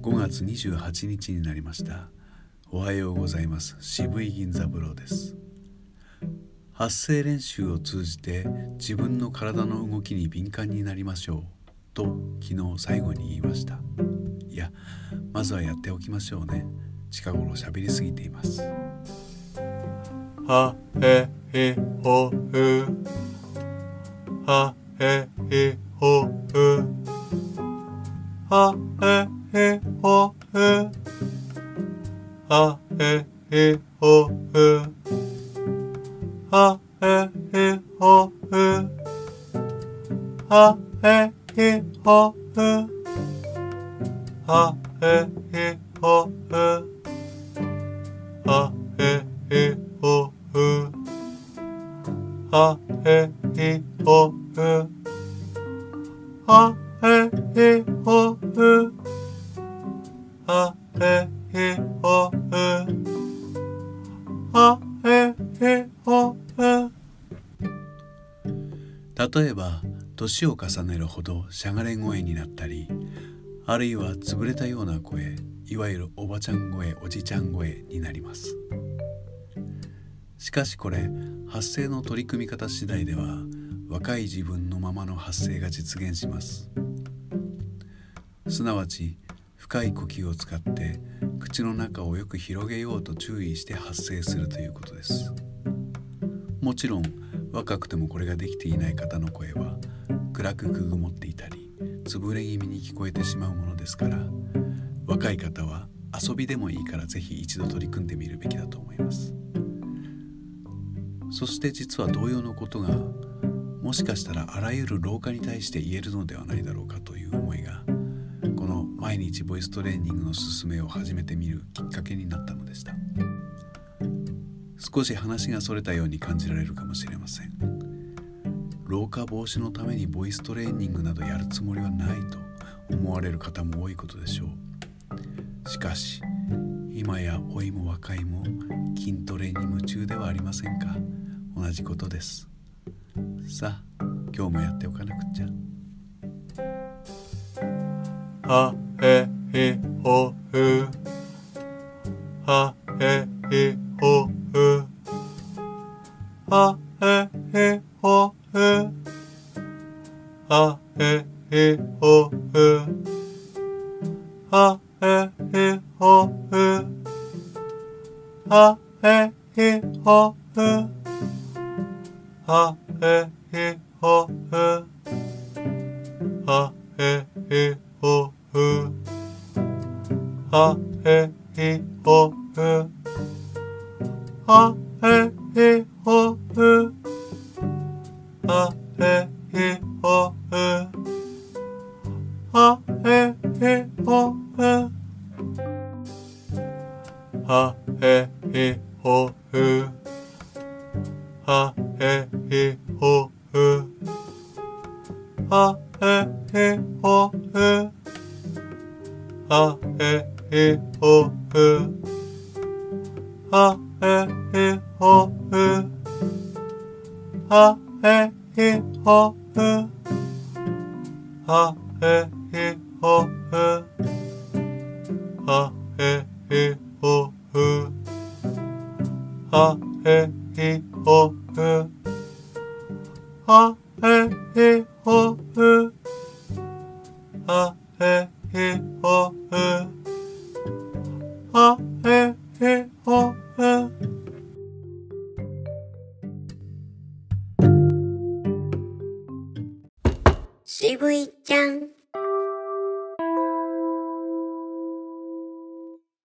月28日になりました。おはようございます。渋井銀三郎です。発声練習を通じて自分の体の動きに敏感になりましょう。と昨日最後に言いました。いやまずはやっておきましょうね。近頃喋りすぎています。はへへほふはへへほふはへへほふはへへほふはへへほふはへへほふはへへほふはへへほふはへへほふはへへほふ 例えば年を重ねるほどしゃがれ声になったりあるいは潰れたような声いわゆるおばちゃん声おじちゃん声になります。しかしこれ発声の取り組み方次第では若い自分のままの発声が実現します。すなわち深い呼吸を使って口の中をよく広げようと注意して発声するということです。もちろん若くてもこれができていない方の声は暗くくぐもっていたり潰れ気味に聞こえてしまうものですから若い方は遊びでもいいからぜひ一度取り組んでみるべきだと思います。そして実は同様のことがもしかしたらあらゆる老化に対して言えるのではないだろうかという思いがこの毎日ボイストレーニングの勧めを始めてみるきっかけになったのでした。少し話がそれたように感じられるかもしれません。老化防止のためにボイストレーニングなどやるつもりはないと思われる方も多いことでしょう。しかし今や老いも若いも筋トレに夢中ではありませんか？同じことです。さあ今日もやっておかなくちゃ。はへへほふはへへ ho he. Ha he he ho he. Ha he he ho he. Ha he he ho he. Ha he he ho he. Ha he he ho he. Ha he he ho he. Ha he he ho he a e e o u a e e o u a e e o u a e e o u a e e o u a e e o u a e e o u ほうはえいほうはえいほうはえいほうはえいほうはえいほうはえいほうはえいほう渋いちゃん。